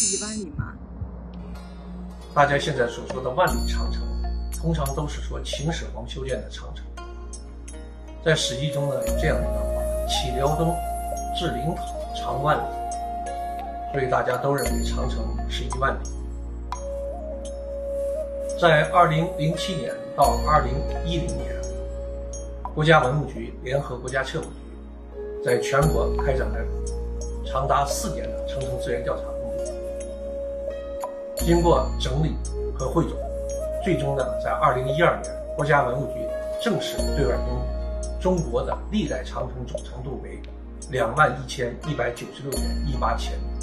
是一万里吗？大家现在所说的万里长城，通常都是说秦始皇修建的长城。在《史记》中呢有这样一段话：“起辽东，至临洮，长万里。”所以大家都认为长城是一万里。在二零零七年到二零一零年，国家文物局联合国家测绘局，在全国开展了长达四年的长城资源调查。经过整理和汇总，最终呢，在二零一二年，国家文物局正式对外公布，中国的历代长城总长度为两万一千一百九十六点一八千米。